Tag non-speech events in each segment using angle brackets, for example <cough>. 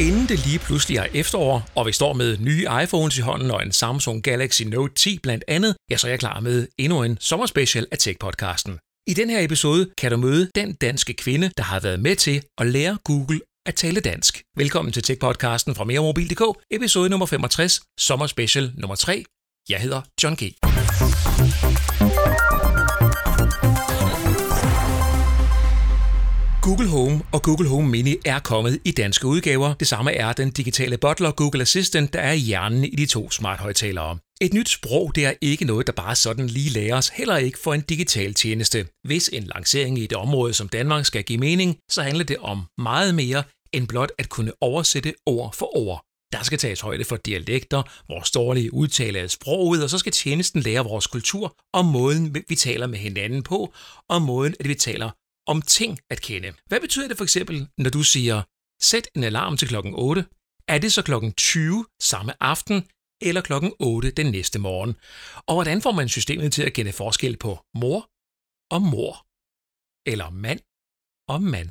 Inden det lige pludselig er efterår, og vi står med nye iPhones i hånden og en Samsung Galaxy Note 10 blandt andet, ja, så er jeg klar med endnu en sommerspecial af Tech-podcasten. I den her episode kan du møde den danske kvinde, der har været med til at lære Google at tale dansk. Velkommen til Tech-podcasten fra meremobil.dk, episode nummer 65, sommerspecial nummer 3. Jeg hedder John G. Google Home og Google Home Mini er kommet i danske udgaver. Det samme er den digitale butler Google Assistant, der er hjernen i de to smart højtalere. Et nyt sprog, det er ikke noget, der bare sådan lige læres, heller ikke for en digital tjeneste. Hvis en lancering i et område som Danmark skal give mening, så handler det om meget mere end blot at kunne oversætte ord for ord. Der skal tages højde for dialekter, vores dårlige udtale af sproget, og så skal tjenesten lære vores kultur og måden, vi taler med hinanden på, og måden, at vi taler om ting at kende. Hvad betyder det for eksempel, når du siger, sæt en alarm til klokken 8? Er det så klokken 20 samme aften, eller klokken 8 den næste morgen? Og hvordan får man systemet til at kende forskel på mor og mor? Eller mand og mand?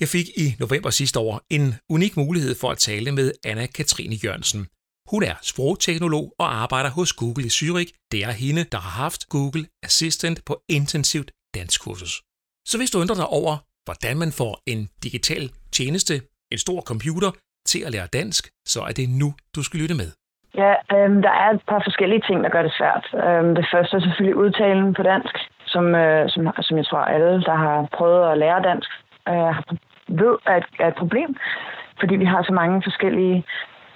Jeg fik i november sidste år en unik mulighed for at tale med Anna-Katrine Jørgensen. Hun er sprogteknolog og arbejder hos Google i Zürich. Det er hende, der har haft Google Assistant på intensivt danskkursus. Så hvis du undrer dig over, hvordan man får en digital tjeneste, en stor computer, til at lære dansk, så er det nu, du skal lytte med. Ja, øhm, der er et par forskellige ting, der gør det svært. Øhm, det første er selvfølgelig udtalen på dansk, som, øh, som, som jeg tror alle, der har prøvet at lære dansk, øh, ved er et, er et problem, fordi vi har så mange forskellige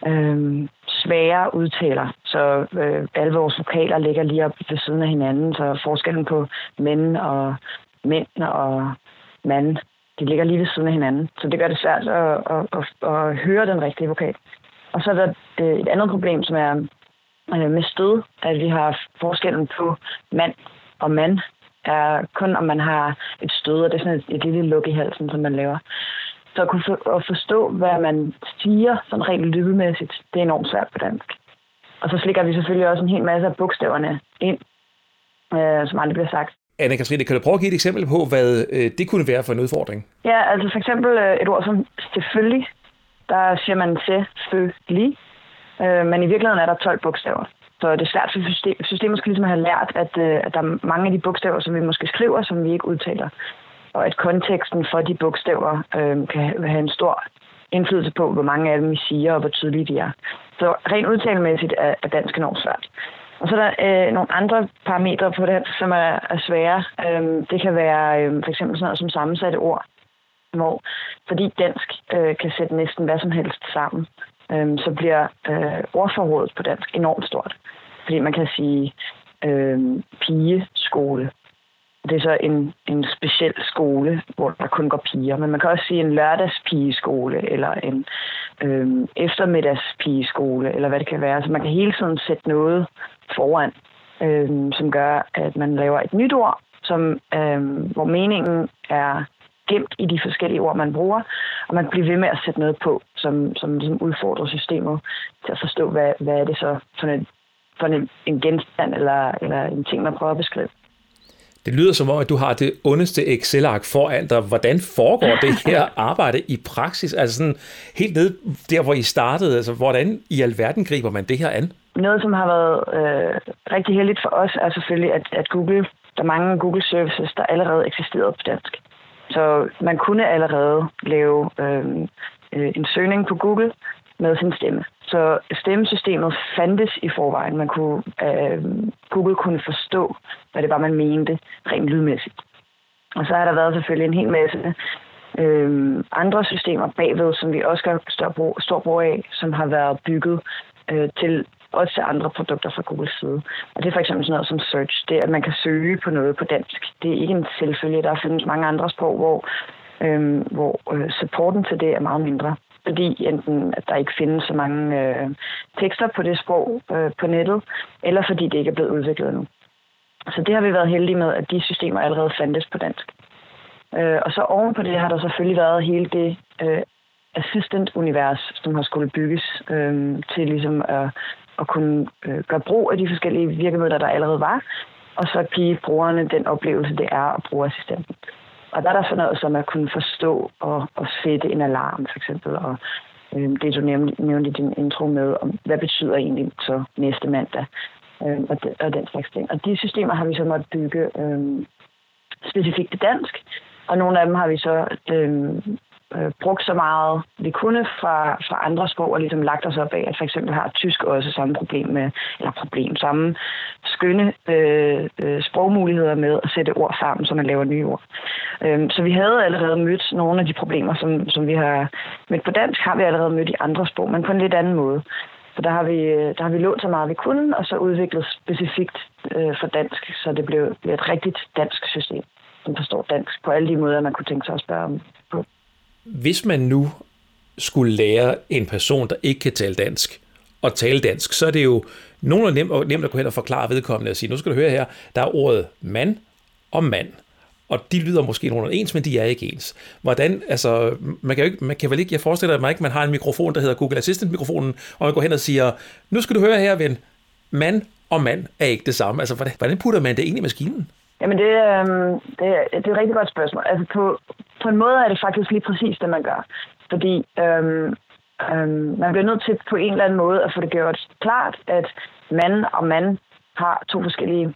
øh, svære udtaler. Så øh, alle vores vokaler ligger lige op ved siden af hinanden, så forskellen på mænd og mænd og mand, de ligger lige ved siden af hinanden. Så det gør det svært at, at, at, at høre den rigtige vokal. Og så er der et andet problem, som er øh, med stød, at vi har forskellen på mand og mand, er kun om man har et stød, og det er sådan et, et lille luk i halsen, som man laver. Så at, kunne for, at forstå, hvad man siger, sådan rent lydmæssigt, det er enormt svært på dansk. Og så slikker vi selvfølgelig også en hel masse af bogstaverne ind, øh, som aldrig bliver sagt. Anna-Katrine, kan du prøve at give et eksempel på, hvad øh, det kunne være for en udfordring? Ja, altså for eksempel øh, et ord som selvfølgelig. Der siger man selvfølgelig, øh, men i virkeligheden er der 12 bogstaver. Så det er svært for system. Systemet skal ligesom have lært, at, øh, at der er mange af de bogstaver, som vi måske skriver, som vi ikke udtaler. Og at konteksten for de bogstaver øh, kan have en stor indflydelse på, hvor mange af dem vi siger, og hvor tydelige de er. Så rent udtalemæssigt er, er dansk enormt svært. Og så er der øh, nogle andre parametre på det, som er, er svære. Øhm, det kan være øh, for eksempel sådan noget som sammensatte ord, hvor fordi dansk øh, kan sætte næsten hvad som helst sammen, øh, så bliver øh, ordforrådet på dansk enormt stort. Fordi man kan sige øh, pigeskole. Det er så en, en speciel skole, hvor der kun går piger. Men man kan også sige en lørdagspigeskole, eller en øh, eftermiddagspigeskole, eller hvad det kan være. Så man kan hele tiden sætte noget foran, øh, som gør, at man laver et nyt ord, som, øh, hvor meningen er gemt i de forskellige ord, man bruger, og man bliver ved med at sætte noget på, som, som ligesom udfordrer systemet til at forstå, hvad, hvad er det så for en, for en, en genstand eller, eller en ting, man prøver at beskrive. Det lyder som om, at du har det ondeste Excel-ark foran dig. Hvordan foregår det her <laughs> arbejde i praksis? Altså sådan helt ned der, hvor I startede. Altså, hvordan i alverden griber man det her an? Noget, som har været øh, rigtig heldigt for os, er selvfølgelig, at, at Google, der er mange Google Services, der allerede eksisterede på dansk. Så man kunne allerede lave øh, øh en søgning på Google med sin stemme. Så stemmesystemet fandtes i forvejen. Man kunne, øh, Google kunne forstå, hvad det var, man mente rent lydmæssigt. Og så har der været selvfølgelig en hel masse øh, andre systemer bagved, som vi også gør stor brug, stor brug af, som har været bygget øh, til også til andre produkter fra Googles side. Og det er for eksempel sådan noget som search. Det er, at man kan søge på noget på dansk. Det er ikke en selvfølge. Der findes mange andre sprog, hvor, øh, hvor øh, supporten til det er meget mindre fordi enten at der ikke findes så mange øh, tekster på det sprog øh, på nettet, eller fordi det ikke er blevet udviklet endnu. Så det har vi været heldige med, at de systemer allerede fandtes på dansk. Øh, og så oven på det har der selvfølgelig været hele det øh, assistant-univers, som har skulle bygges øh, til ligesom at, at kunne øh, gøre brug af de forskellige virkemidler, der allerede var, og så give brugerne den oplevelse, det er at bruge assistenten. Og der er der sådan noget som at kunne forstå og, og sætte en alarm, for eksempel, og øh, det du nævnte, nævnte i din intro med, om hvad betyder egentlig så næste mandag, øh, og, de, og den slags ting. Og de systemer har vi så måttet bygge øh, specifikt til dansk, og nogle af dem har vi så øh, øh, brugt så meget vi kunne fra, fra andre sprog, og ligesom lagt os op af, at for eksempel har tysk også samme problem med, eller problem, samme skønne øh, øh, sprogmuligheder med at sætte ord sammen, så man laver nye ord. Øhm, så vi havde allerede mødt nogle af de problemer, som, som vi har mødt på dansk, har vi allerede mødt i andre sprog, men på en lidt anden måde. Så der har vi, øh, der har vi lånt så meget, vi kunne, og så udviklet specifikt øh, for dansk, så det blev, blev et rigtigt dansk system, som forstår dansk på alle de måder, man kunne tænke sig at spørge om på. Hvis man nu skulle lære en person, der ikke kan tale dansk, at tale dansk, så er det jo nogenlunde nemt, nemt at gå hen og forklare vedkommende og sige, nu skal du høre her, der er ordet mand og mand. Og de lyder måske nogenlunde ens, men de er ikke ens. Hvordan, altså, man kan, jo ikke, man kan vel ikke, jeg forestiller mig ikke, man har en mikrofon, der hedder Google Assistant-mikrofonen, og man går hen og siger, nu skal du høre her, ven, mand og mand er ikke det samme. Altså, hvordan, hvordan putter man det ind i maskinen? Jamen, det, øh, det, det er et rigtig godt spørgsmål. Altså, på, på en måde er det faktisk lige præcis det, man gør. Fordi øh, øh, man bliver nødt til på en eller anden måde at få det gjort klart, at mand og mand har to forskellige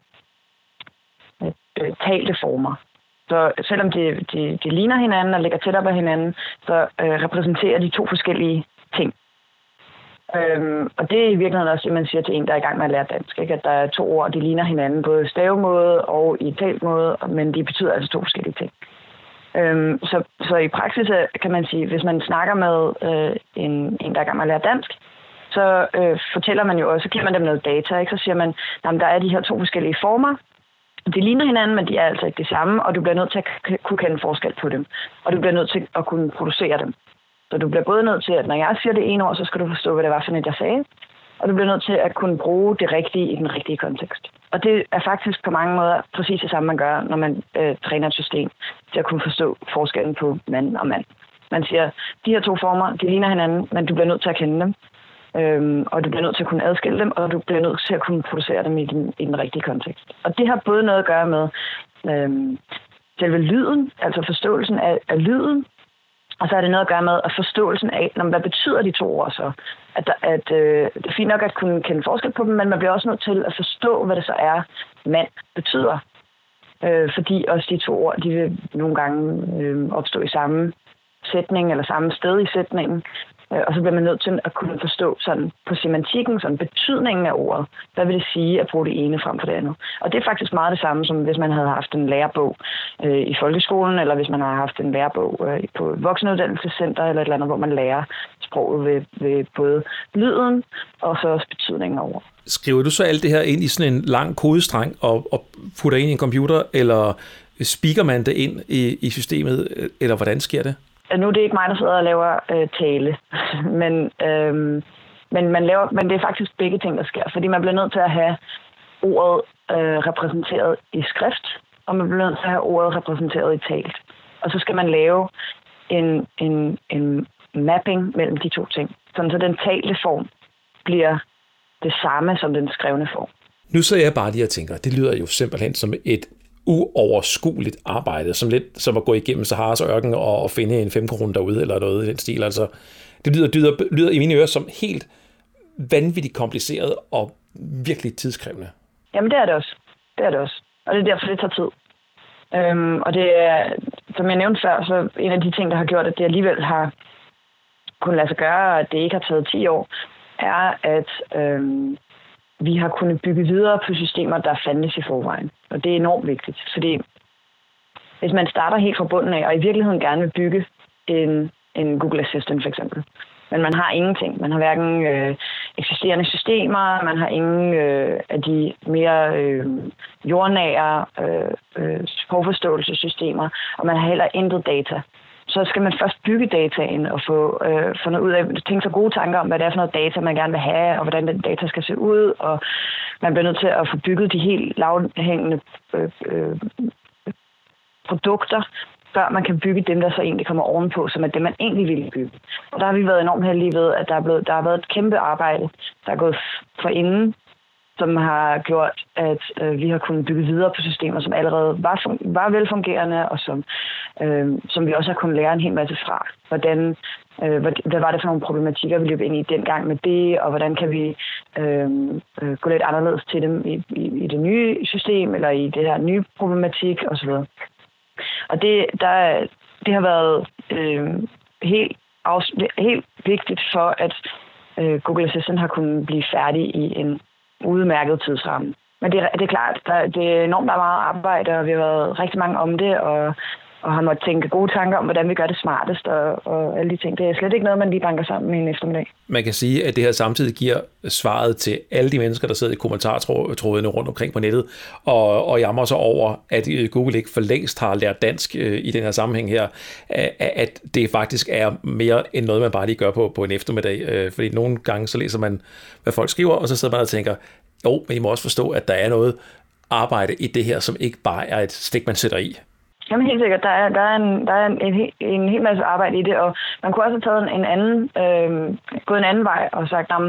øh, talte former. Så selvom de, de, de ligner hinanden og ligger tæt op ad hinanden, så øh, repræsenterer de to forskellige ting. Øhm, og det er i virkeligheden også det, man siger til en, der er i gang med at lære dansk. Ikke? At der er to ord, de ligner hinanden, både stavemåde og i talmåde, men de betyder altså to forskellige ting. Øhm, så, så i praksis øh, kan man sige, hvis man snakker med øh, en, en, der er i gang med at lære dansk, så øh, fortæller man jo også, så giver man dem noget data, ikke? så siger man, at der er de her to forskellige former, de ligner hinanden, men de er altså ikke det samme, og du bliver nødt til at kunne kende forskel på dem. Og du bliver nødt til at kunne producere dem. Så du bliver både nødt til, at når jeg siger det ene ord, så skal du forstå, hvad det var for noget, jeg sagde. Og du bliver nødt til at kunne bruge det rigtige i den rigtige kontekst. Og det er faktisk på mange måder præcis det samme, man gør, når man øh, træner et system til at kunne forstå forskellen på mand og mand. Man siger, de her to former, de ligner hinanden, men du bliver nødt til at kende dem. Øhm, og du bliver nødt til at kunne adskille dem, og du bliver nødt til at kunne producere dem i den, i den rigtige kontekst. Og det har både noget at gøre med øhm, selve lyden, altså forståelsen af, af lyden, og så har det noget at gøre med at forståelsen af, når, hvad betyder de to ord så? At, der, at øh, det er fint nok at kunne kende forskel på dem, men man bliver også nødt til at forstå, hvad det så er, mand betyder. Øh, fordi også de to ord, de vil nogle gange øh, opstå i samme sætning eller samme sted i sætningen. Øh, og så bliver man nødt til at kunne forstå sådan på semantikken, sådan betydningen af ordet. Hvad vil det sige at bruge det ene frem for det andet? Og det er faktisk meget det samme, som hvis man havde haft en lærebog øh, i folkeskolen, eller hvis man har haft en lærebog øh, på et voksenuddannelsescenter, eller et eller andet, hvor man lærer sproget ved, ved både lyden og så også betydningen af ordet. Skriver du så alt det her ind i sådan en lang kodestreng og, og putter ind i en computer, eller speaker man det ind i, i systemet, øh, eller hvordan sker det? Nu er det ikke mig, der sidder og laver øh, tale, <laughs> men, øh, men, man laver, men det er faktisk begge ting, der sker, fordi man bliver nødt til at have ordet øh, repræsenteret i skrift, og man bliver nødt til at have ordet repræsenteret i talt. Og så skal man lave en, en, en mapping mellem de to ting, sådan så den talte form bliver det samme som den skrevne form. Nu så jeg bare lige og tænker, det lyder jo simpelthen som et uoverskueligt arbejde, som lidt som at gå igennem Saharas ørken og, og finde en femkrone derude, eller noget i den stil. Altså, det lyder, lyder, lyder i mine ører som helt vanvittigt kompliceret og virkelig tidskrævende. Jamen, det er det også. Det er det også. Og det er derfor, det tager tid. Øhm, og det er, som jeg nævnte før, så en af de ting, der har gjort, at det alligevel har kunnet lade sig gøre, og at det ikke har taget 10 år, er, at øhm, vi har kunnet bygge videre på systemer, der fandtes i forvejen. Og det er enormt vigtigt, fordi hvis man starter helt fra bunden af, og i virkeligheden gerne vil bygge en, en Google Assistant for eksempel, men man har ingenting. Man har hverken øh, eksisterende systemer, man har ingen øh, af de mere øh, jordnære øh, øh, sprogforståelsessystemer, og man har heller intet data så skal man først bygge dataen og få øh, fundet ud af, tænke sig gode tanker om, hvad det er for noget data, man gerne vil have, og hvordan den data skal se ud, og man bliver nødt til at få bygget de helt lavhængende øh, øh, produkter, før man kan bygge dem, der så egentlig kommer ovenpå, som er det, man egentlig ville bygge. Og der har vi været enormt heldige ved, at der, er blevet, der har været et kæmpe arbejde, der er gået for inden som har gjort, at øh, vi har kunnet bygge videre på systemer, som allerede var, var velfungerende, og som, øh, som vi også har kunnet lære en hel masse fra. Hvordan, øh, hvad, hvad var det for nogle problematikker, vi løb ind i dengang med det, og hvordan kan vi øh, øh, gå lidt anderledes til dem i, i, i det nye system, eller i det her nye problematik osv. Og det, der, det har været øh, helt, helt vigtigt for, at øh, Google Assistant har kunnet blive færdig i en udmærket tidsramme. Men det, det er klart, der, det er enormt meget arbejde, og vi har været rigtig mange om det, og og har måttet tænke gode tanker om, hvordan vi gør det smartest og, og alle de ting. Det er slet ikke noget, man lige banker sammen i en eftermiddag. Man kan sige, at det her samtidig giver svaret til alle de mennesker, der sidder i kommentartrådene rundt omkring på nettet og, og jammer sig over, at øh, Google ikke for længst har lært dansk øh, i den her sammenhæng her, at det faktisk er mere end noget, man bare lige gør på, på en eftermiddag. Øh, fordi nogle gange så læser man, hvad folk skriver, og så sidder man og tænker, jo, men I må også forstå, at der er noget arbejde i det her, som ikke bare er et stik, man sætter i. Jamen helt sikkert. Der er, der er, en, der er en, en, en hel masse arbejde i det, og man kunne også have taget en anden, øh, gået en anden vej og sagt, at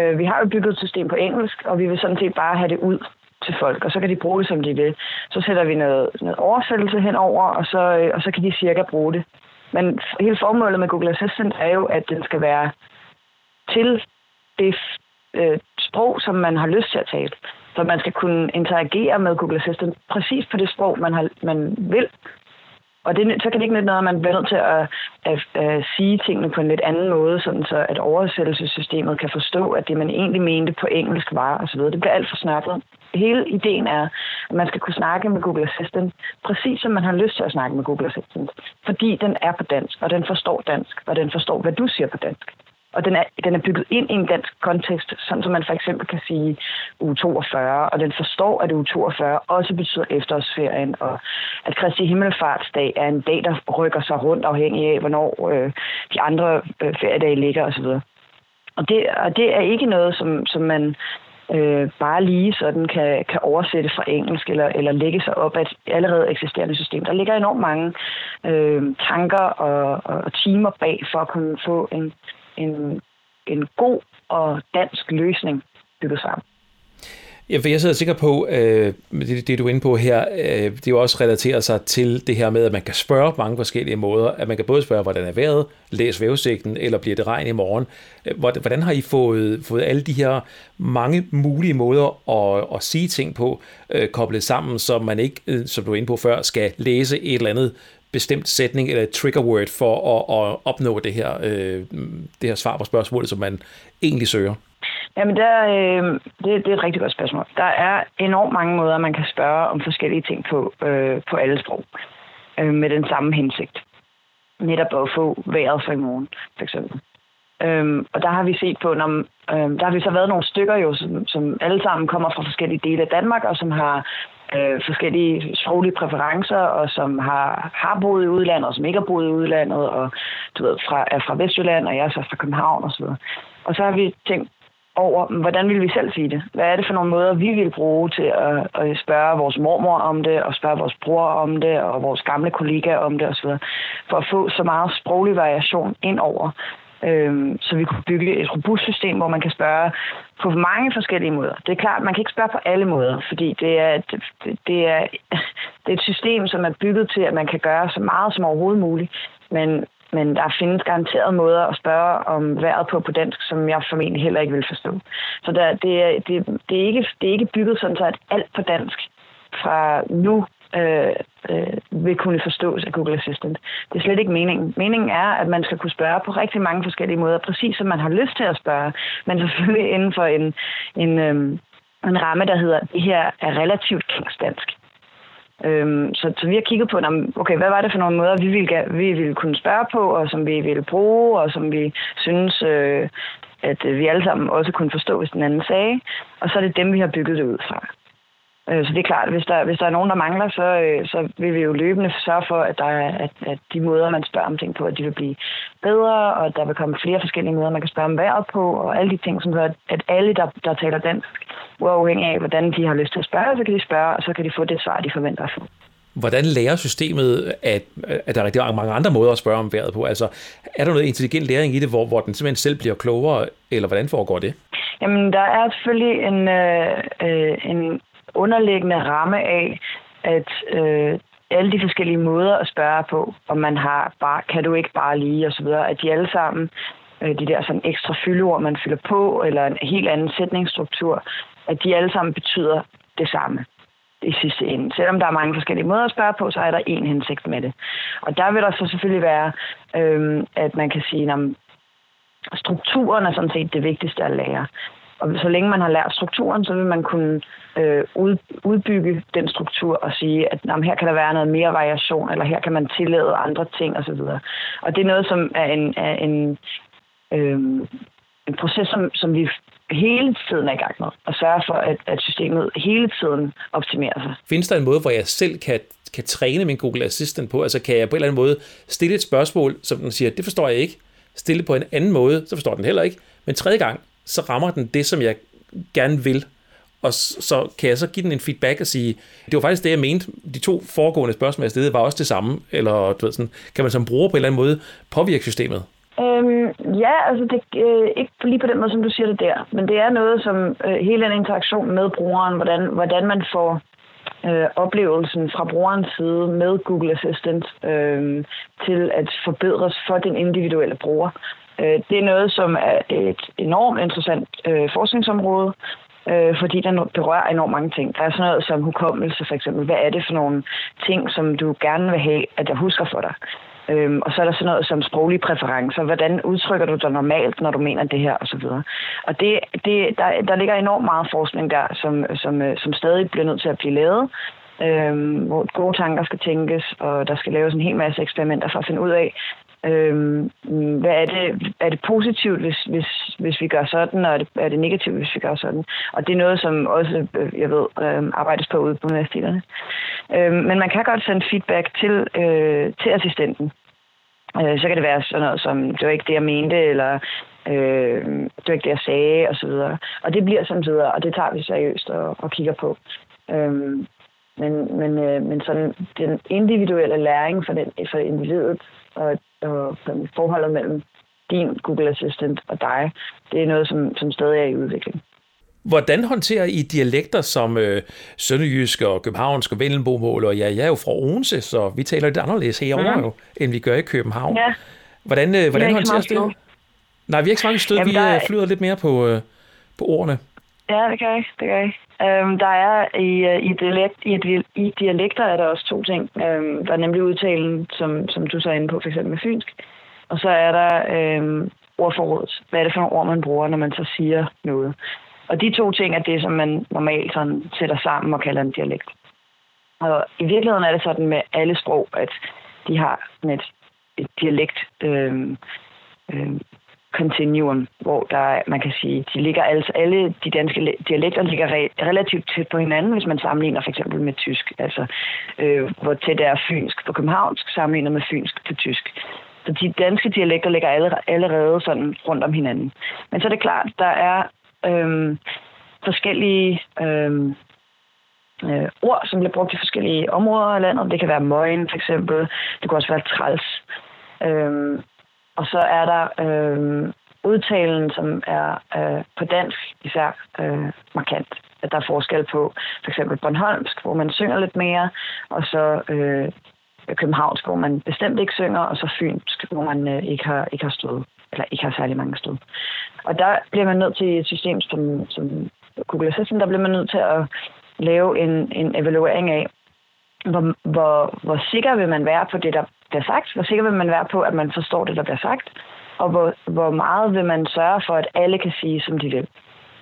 øh, vi har jo bygget et system på engelsk, og vi vil sådan set bare have det ud til folk, og så kan de bruge det, som de vil. Så sætter vi noget, noget oversættelse henover, og så, øh, og så kan de cirka bruge det. Men hele formålet med Google Assistant er jo, at den skal være til det øh, sprog, som man har lyst til at tale. Så man skal kunne interagere med Google Assistant præcis på det sprog, man, har, man vil. Og det, så kan det ikke nytte noget, at man bliver nødt til at, at, at sige tingene på en lidt anden måde, sådan så at oversættelsessystemet kan forstå, at det, man egentlig mente på engelsk var osv. Det bliver alt for snakket. Hele ideen er, at man skal kunne snakke med Google Assistant, præcis som man har lyst til at snakke med Google Assistant. Fordi den er på dansk, og den forstår dansk, og den forstår, hvad du siger på dansk. Og den er, den er bygget ind i en dansk kontekst, sådan som man for eksempel kan sige u 42, og den forstår, at u 42 også betyder efterårsferien, og at Kristi Himmelfartsdag er en dag, der rykker sig rundt afhængig af, hvornår øh, de andre øh, feriedage ligger osv. Og det, og det er ikke noget, som, som man øh, bare lige sådan kan, kan oversætte fra engelsk eller, eller lægge sig op af et allerede eksisterende system. Der ligger enormt mange øh, tanker og, og timer bag for at kunne få en, en, en god og dansk løsning bygget sammen. Ja, for jeg sidder sikker på, øh, det, det du er inde på her, øh, det jo også relaterer sig til det her med, at man kan spørge på mange forskellige måder. At man kan både spørge, hvordan er vejret, læs vævesigten, eller bliver det regn i morgen. Øh, hvordan har I fået, fået alle de her mange mulige måder at, at sige ting på, øh, koblet sammen, så man ikke, øh, som du er inde på før, skal læse et eller andet bestemt sætning eller et trigger word for at, at opnå det her, øh, det her svar på spørgsmålet, som man egentlig søger? Jamen, der, øh, det, det er et rigtig godt spørgsmål. Der er enormt mange måder, man kan spørge om forskellige ting på, øh, på alle sprog, øh, med den samme hensigt. Netop at få vejret for i morgen, for eksempel. Øhm, og der har vi set på, når, øhm, der har vi så været nogle stykker jo, som, som alle sammen kommer fra forskellige dele af Danmark, og som har øh, forskellige sproglige præferencer, og som har, har boet i udlandet, og som ikke har boet i udlandet, og du ved, fra, er fra Vestjylland, og jeg er så fra København osv. Og så har vi tænkt over, hvordan vil vi selv sige det? Hvad er det for nogle måder, vi vil bruge til at, at spørge vores mormor om det, og spørge vores bror om det, og vores gamle kollegaer om det osv., for at få så meget sproglig variation ind over, øh, så vi kunne bygge et robust system, hvor man kan spørge på mange forskellige måder. Det er klart, man kan ikke spørge på alle måder, fordi det er, det, det er, <laughs> det er et system, som er bygget til, at man kan gøre så meget som overhovedet muligt. Men, men der findes garanteret måder at spørge om vejret på på dansk, som jeg formentlig heller ikke vil forstå. Så der, det, er, det, det, er ikke, det er ikke bygget sådan, så at alt på dansk fra nu øh, øh, vil kunne forstås af Google Assistant. Det er slet ikke meningen. Meningen er, at man skal kunne spørge på rigtig mange forskellige måder, præcis som man har lyst til at spørge, men selvfølgelig <laughs> inden for en, en, øh, en ramme, der hedder, det her er relativt dansk. Øhm, så, så vi har kigget på, okay, hvad var det for nogle måder, vi ville, vi ville kunne spørge på, og som vi ville bruge, og som vi synes, øh, at vi alle sammen også kunne forstå, hvis den anden sagde. Og så er det dem, vi har bygget det ud fra. Øh, så det er klart, hvis der, hvis der er nogen, der mangler, så, øh, så vil vi jo løbende sørge for, at, der er, at, at de måder, man spørger om ting på, at de vil blive bedre, og der vil komme flere forskellige måder, man kan spørge om vejret på, og alle de ting, som gør, at alle, der, der taler dansk, uafhængig af, hvordan de har lyst til at spørge, så kan de spørge, og så kan de få det svar, de forventer at få. Hvordan lærer systemet, at, at der er rigtig mange andre måder at spørge om vejret på? Altså, er der noget intelligent læring i det, hvor, hvor den simpelthen selv bliver klogere, eller hvordan foregår det? Jamen, der er selvfølgelig en, øh, øh, en underliggende ramme af, at øh, alle de forskellige måder at spørge på, om man har bare, kan du ikke bare lige, og så videre, at de alle sammen, øh, de der sådan ekstra fyldeord, man fylder på, eller en helt anden sætningsstruktur, at de alle sammen betyder det samme i sidste ende. Selvom der er mange forskellige måder at spørge på, så er der en hensigt med det. Og der vil der så selvfølgelig være, øh, at man kan sige, at strukturen er sådan set det vigtigste at lære. Og så længe man har lært strukturen, så vil man kunne øh, ud, udbygge den struktur og sige, at jamen, her kan der være noget mere variation, eller her kan man tillade andre ting osv. Og det er noget, som er en, er en, øh, en proces, som, som vi hele tiden er i gang med, og sørge for, at, at systemet hele tiden optimerer sig. Findes der en måde, hvor jeg selv kan, kan træne min Google Assistant på? Altså kan jeg på en eller anden måde stille et spørgsmål, som den siger, det forstår jeg ikke, stille på en anden måde, så forstår den heller ikke, men tredje gang, så rammer den det, som jeg gerne vil. Og så kan jeg så give den en feedback og sige, det var faktisk det, jeg mente. De to foregående spørgsmål, jeg stillede, var også det samme. Eller du ved, sådan, kan man som bruger på en eller anden måde påvirke systemet? Øhm, ja, altså det øh, ikke lige på den måde, som du siger det der, men det er noget, som øh, hele den interaktion med brugeren, hvordan, hvordan man får øh, oplevelsen fra brugerens side med Google Assistant øh, til at forbedres for den individuelle bruger. Øh, det er noget, som er et enormt interessant øh, forskningsområde, øh, fordi den berører enormt mange ting. Der er sådan noget som hukommelse for eksempel. Hvad er det for nogle ting, som du gerne vil have, at jeg husker for dig? Øhm, og så er der sådan noget som sproglige præferencer. Hvordan udtrykker du dig normalt, når du mener det her, osv. Og det, det, der, der ligger enormt meget forskning der, som, som, øh, som stadig bliver nødt til at blive lavet. Øhm, hvor gode tanker skal tænkes, og der skal laves en hel masse eksperimenter for at finde ud af, Øhm, hvad er det, er det positivt, hvis, hvis, hvis vi gør sådan, og er det, er det negativt, hvis vi gør sådan? Og det er noget, som også, øh, jeg ved, øh, arbejdes på ude på universiteterne. Øhm, men man kan godt sende feedback til, øh, til assistenten. Øh, så kan det være sådan noget som, det var ikke det, jeg mente, eller øh, det var ikke det, jeg sagde, og så videre. Og det bliver sådan videre, og det tager vi seriøst og, og kigger på. Øhm, men, men, øh, men sådan den individuelle læring for, den, for individet og, og forholdet mellem din Google Assistant og dig, det er noget, som, som stadig er i udvikling. Hvordan håndterer I dialekter som øh, sønderjysk og københavnsk og vendelbomål? Og ja, jeg er jo fra Odense, så vi taler lidt anderledes herovre mm. jo, end vi gør i København. Ja. Hvordan, øh, hvordan håndteres det? Nej, vi har ikke så mange stød. Jamen, vi er... Øh, flyder lidt mere på, øh, på ordene. Ja, det kan jeg. Det kan jeg. Øhm, der er i, øh, i, dialekt, i, i dialekter er der også to ting. Øhm, der er nemlig udtalen, som, som du så er inde på, for eksempel med fynsk. Og så er der øhm, ordforrådet. Hvad er det for nogle ord, man bruger, når man så siger noget? Og de to ting er det, som man normalt sådan sætter sammen og kalder en dialekt. Og i virkeligheden er det sådan med alle sprog, at de har et, et dialekt øh, øh, continuum, hvor der, man kan sige, de ligger altså alle de danske dialekter ligger re, relativt tæt på hinanden, hvis man sammenligner for eksempel med tysk. Altså, øh, hvor tæt er fynsk på københavnsk sammenlignet med fynsk på tysk. Så de danske dialekter ligger allerede sådan rundt om hinanden. Men så er det klart, der er øh, forskellige øh, øh, ord, som bliver brugt i forskellige områder af landet. Det kan være møgen for eksempel. Det kan også være træls. Øhm, og så er der øh, udtalen, som er øh, på dansk især øh, markant. At der er forskel på for eksempel Bornholmsk, hvor man synger lidt mere, og så øh, Københavnsk, hvor man bestemt ikke synger, og så Fynsk, hvor man øh, ikke har ikke har stået, eller ikke har særlig mange stået. Og der bliver man nødt til et system som, som Google Assistant, der bliver man nødt til at lave en, en evaluering af, hvor, hvor, hvor sikker vil man være på det, der bliver sagt? Hvor sikker vil man være på, at man forstår det, der bliver sagt? Og hvor, hvor meget vil man sørge for, at alle kan sige, som de vil?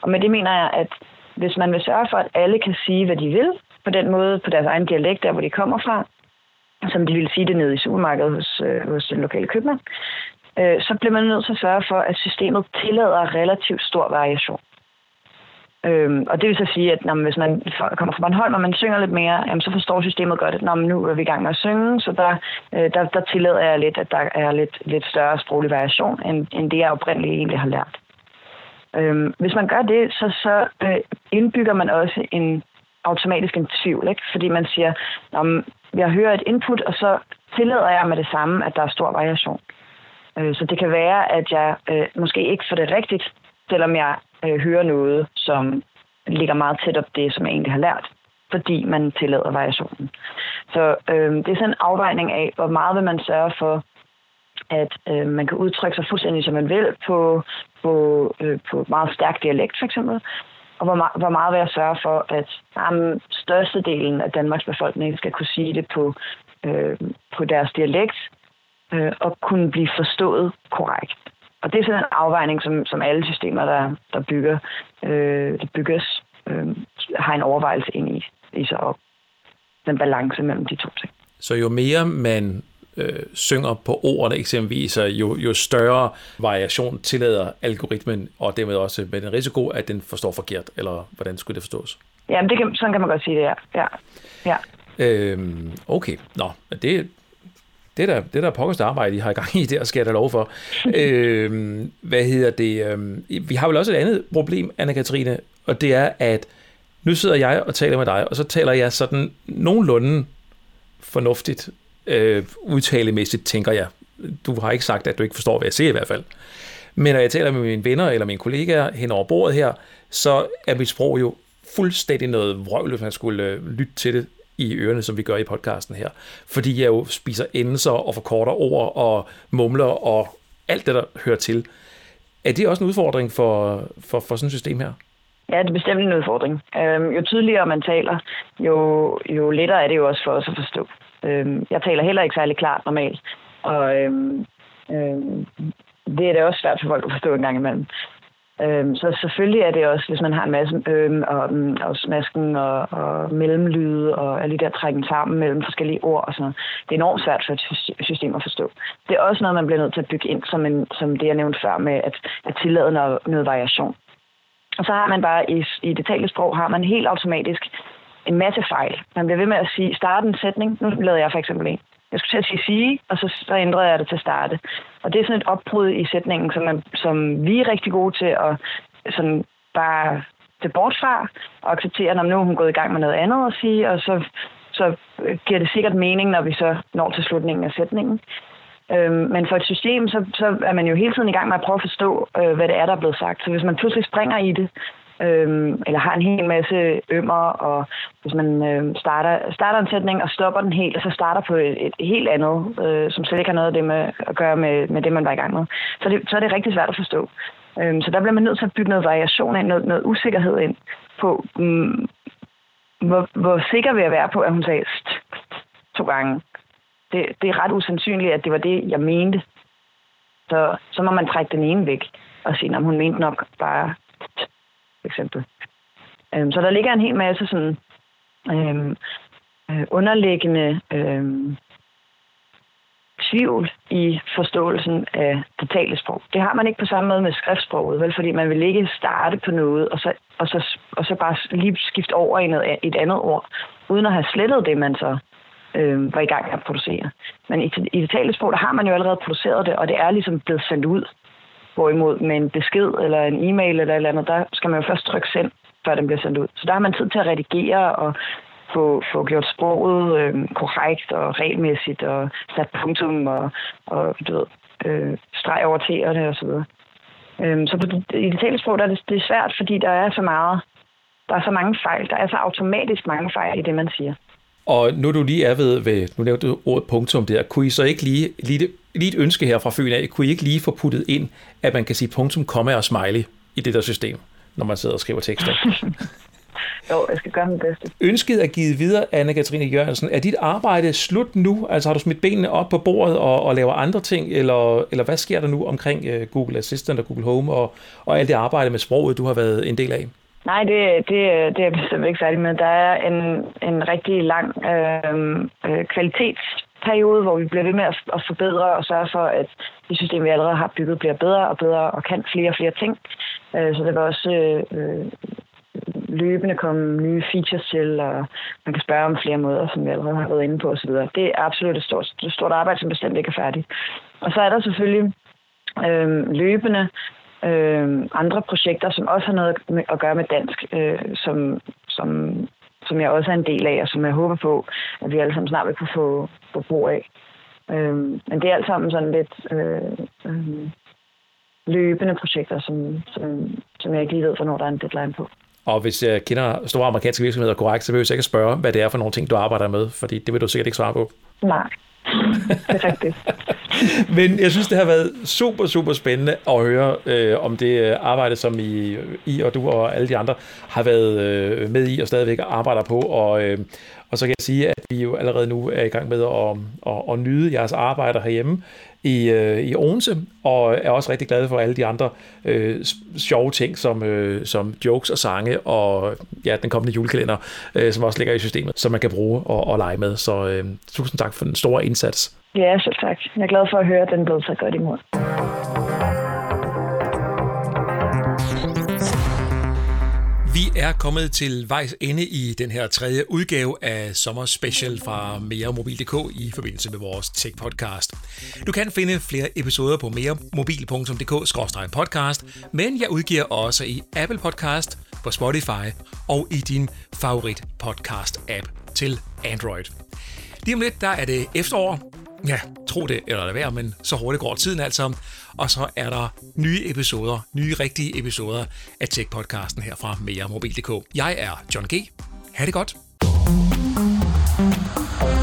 Og med det mener jeg, at hvis man vil sørge for, at alle kan sige, hvad de vil, på den måde, på deres egen dialekt, der hvor de kommer fra, som de ville sige det nede i supermarkedet hos, øh, hos den lokale købmand, øh, så bliver man nødt til at sørge for, at systemet tillader relativt stor variation. Øhm, og det vil så sige, at når, hvis man kommer fra Bornholm, og man synger lidt mere, jamen, så forstår systemet godt, at når, nu er vi i gang med at synge, så der, øh, der, der tillader jeg lidt, at der er lidt, lidt større sproglig variation, end, end det jeg oprindeligt egentlig har lært. Øhm, hvis man gør det, så, så øh, indbygger man også en automatisk en tvivl, ikke? fordi man siger, om jeg hører et input, og så tillader jeg med det samme, at der er stor variation. Øh, så det kan være, at jeg øh, måske ikke får det rigtigt, selvom jeg øh, høre noget, som ligger meget tæt op det, som jeg egentlig har lært, fordi man tillader variationen. Så øh, det er sådan en afvejning af, hvor meget vil man sørge for, at øh, man kan udtrykke sig fuldstændig, som man vil, på, på, øh, på meget stærk dialekt for eksempel, og hvor, meget, hvor meget vil jeg sørge for, at jamen, størstedelen af Danmarks befolkning skal kunne sige det på, øh, på deres dialekt, øh, og kunne blive forstået korrekt. Og det er sådan en afvejning, som, som alle systemer, der, der bygger, øh, der bygges, øh, har en overvejelse ind i, i sig op. Den balance mellem de to ting. Så jo mere man øh, synger på ordene eksempelvis, jo, jo større variation tillader algoritmen, og dermed også med den risiko, at den forstår forkert, eller hvordan skulle det forstås? Ja, det kan, sådan kan man godt sige det, ja. ja. ja. Øhm, okay, nå, det, det er da, det er da pokkers arbejde, I har i gang i der, skal jeg da lov for. <laughs> øhm, hvad hedder det? Øhm, vi har vel også et andet problem, Anna-Katrine, og det er, at nu sidder jeg og taler med dig, og så taler jeg sådan nogenlunde fornuftigt, øh, udtalemæssigt, tænker jeg. Du har ikke sagt, at du ikke forstår, hvad jeg siger i hvert fald. Men når jeg taler med mine venner eller mine kollegaer hen over bordet her, så er mit sprog jo fuldstændig noget vrøvl, hvis man skulle øh, lytte til det i ørerne, som vi gør i podcasten her. Fordi jeg jo spiser endelser og forkorter ord og mumler og alt det, der hører til. Er det også en udfordring for, for, for sådan et system her? Ja, det er bestemt en udfordring. Øhm, jo tydeligere man taler, jo, jo lettere er det jo også for os at forstå. Øhm, jeg taler heller ikke særlig klart normalt, og øhm, øhm, det er det også svært for folk at forstå en gang imellem. Øhm, så selvfølgelig er det også, hvis man har en masse øhm, og, mm, og smasken og, og mellemlyde og alle de der trækken sammen mellem forskellige ord og sådan noget. Det er enormt svært for et system at forstå. Det er også noget, man bliver nødt til at bygge ind, som, en, som det, jeg nævnte før med at, at tillade noget, noget variation. Og så har man bare i, i det talte sprog, har man helt automatisk en masse fejl. Man bliver ved med at sige, starte en sætning. Nu lavede jeg for eksempel en. Jeg skulle til at sige sige, og så, så ændrede jeg det til starte. Og det er sådan et opbrud i sætningen, som, man, som vi er rigtig gode til at sådan bare det bort fra, og acceptere, at nu er hun gået i gang med noget andet at sige, og så, så giver det sikkert mening, når vi så når til slutningen af sætningen. Øhm, men for et system, så, så er man jo hele tiden i gang med at prøve at forstå, øh, hvad det er, der er blevet sagt. Så hvis man pludselig springer i det, øhm, eller har en hel masse ømmer, og hvis man øh, starter, starter en sætning og stopper den helt, og så starter på et, et helt andet, øh, som slet ikke har noget af det med, at gøre med, med det, man var i gang med, så, det, så er det rigtig svært at forstå. Øhm, så der bliver man nødt til at bygge noget variation ind, noget, noget usikkerhed ind på, mm, hvor, hvor sikker vil jeg være på, at hun sagde to gange. Det, det er ret usandsynligt, at det var det, jeg mente. Så, så må man trække den ene væk og sige, at hun mente nok bare for eksempel. Øhm, så der ligger en hel masse sådan øhm, øh, underliggende øhm, tvivl i forståelsen af det talte sprog. Det har man ikke på samme måde med skriftsproget, vel? fordi man vil ikke starte på noget, og så, og så, og så bare lige skifte over i noget, et andet ord, uden at have slettet det, man så øh, var i gang med at producere. Men i, i det talte sprog, der har man jo allerede produceret det, og det er ligesom blevet sendt ud. Hvorimod med en besked eller en e-mail eller et eller andet, der skal man jo først trykke send, før den bliver sendt ud. Så der har man tid til at redigere og få, få gjort sproget øh, korrekt og regelmæssigt og sat punktum og, og du ved, øh, streg over t'erne og så videre. Øhm, så på det, i det tale sprog der er det, det er svært, fordi der er så meget, der er så mange fejl. Der er så automatisk mange fejl i det, man siger. Og nu du lige er ved, ved nu nævnte du ordet punktum der, kunne I så ikke lige, lige, lige et ønske her fra Fyn af, kunne I ikke lige få puttet ind, at man kan sige punktum, komma og smiley i det der system, når man sidder og skriver tekster? <laughs> jo, jeg skal gøre mit bedste. Ønsket er givet videre, Anne-Katrine Jørgensen. Er dit arbejde slut nu? Altså har du smidt benene op på bordet og, og laver andre ting, eller, eller hvad sker der nu omkring uh, Google Assistant og Google Home og, og alt det arbejde med sproget, du har været en del af? Nej, det, det, det er jeg bestemt ikke færdig med. Der er en, en rigtig lang øhm, øh, kvalitetsperiode, hvor vi bliver ved med at, at forbedre og sørge for, at det system, vi allerede har bygget, bliver bedre og bedre og kan flere og flere ting. Øh, så det var også øh, løbende komme nye features til, og man kan spørge om flere måder, som vi allerede har været inde på osv. Det er absolut et stort, et stort arbejde, som bestemt ikke er færdigt. Og så er der selvfølgelig øh, løbende øh, andre projekter, som også har noget at gøre med dansk, øh, som, som, som jeg også er en del af, og som jeg håber på, at vi alle sammen snart vil kunne få, få brug af. Øh, men det er alt sammen sådan lidt... Øh, øh, løbende projekter, som, som, som jeg ikke lige ved, hvornår der er en deadline på. Og hvis jeg kender store amerikanske virksomheder korrekt, så vil jeg ikke spørge, hvad det er for nogle ting, du arbejder med, fordi det vil du sikkert ikke svare på. Nej, det er rigtigt. <laughs> Men jeg synes, det har været super, super spændende at høre øh, om det øh, arbejde, som I, I og du og alle de andre har været øh, med i og stadigvæk arbejder på. Og, øh, og så kan jeg sige, at vi jo allerede nu er i gang med at, at, at nyde jeres arbejde herhjemme i, øh, i Odense, og er også rigtig glade for alle de andre øh, sjove ting, som, øh, som jokes og sange, og ja, den kommende julekalender, øh, som også ligger i systemet, som man kan bruge og, og lege med. Så øh, tusind tak for den store indsats. Ja, selv tak. Jeg er glad for at høre, at den blev så godt imod. Er kommet til vejs ende i den her tredje udgave af Sommer Special fra meremobil.dk i forbindelse med vores tech-podcast. Du kan finde flere episoder på meremobil.dk-podcast, men jeg udgiver også i Apple Podcast, på Spotify og i din favorit podcast-app til Android. Lige om lidt, der er det efterår, Ja, tro det eller lad være, men så hurtigt går tiden altså. Og så er der nye episoder, nye rigtige episoder af Tech-podcasten her fra MereMobil.dk. Jeg er John G. Ha' det godt. thank you